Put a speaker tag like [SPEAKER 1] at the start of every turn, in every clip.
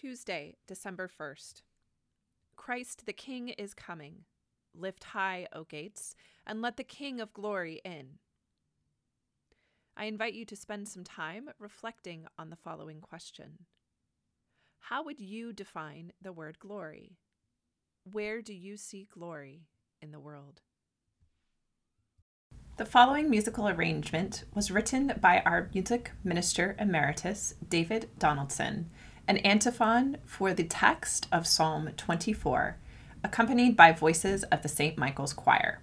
[SPEAKER 1] Tuesday, December 1st. Christ the King is coming. Lift high, O gates, and let the King of glory in. I invite you to spend some time reflecting on the following question How would you define the word glory? Where do you see glory in the world? The following musical arrangement was written by our music minister emeritus, David Donaldson, an antiphon for the text of Psalm 24, accompanied by voices of the St. Michael's Choir.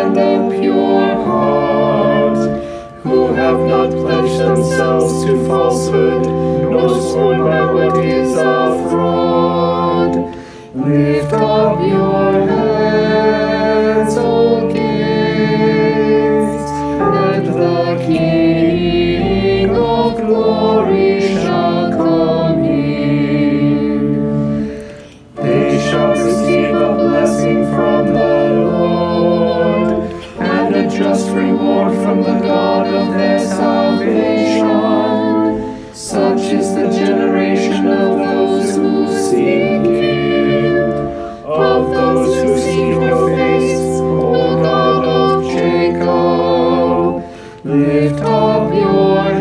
[SPEAKER 2] And pure heart, who have not pledged themselves to falsehood, nor sworn by what is a fraud. Lift up your heads, just reward from the God of their salvation. Such is the generation of those who seek Him, of those who seek your face, O God of Jacob. Lift up your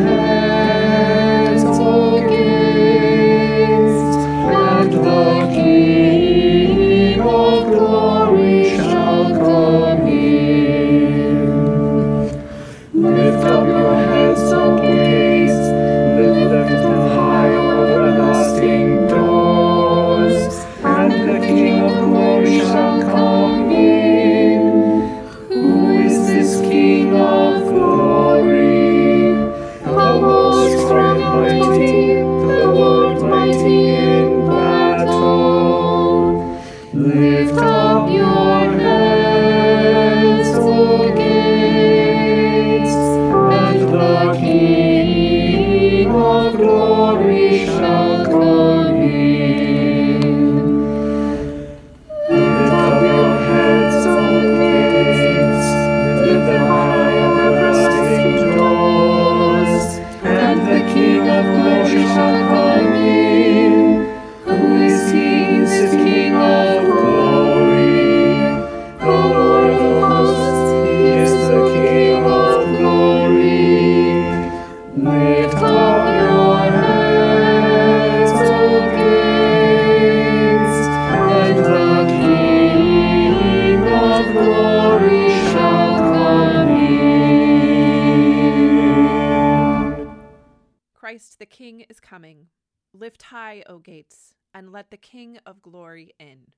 [SPEAKER 1] Christ the King is coming. Lift high, O gates, and let the King of glory in.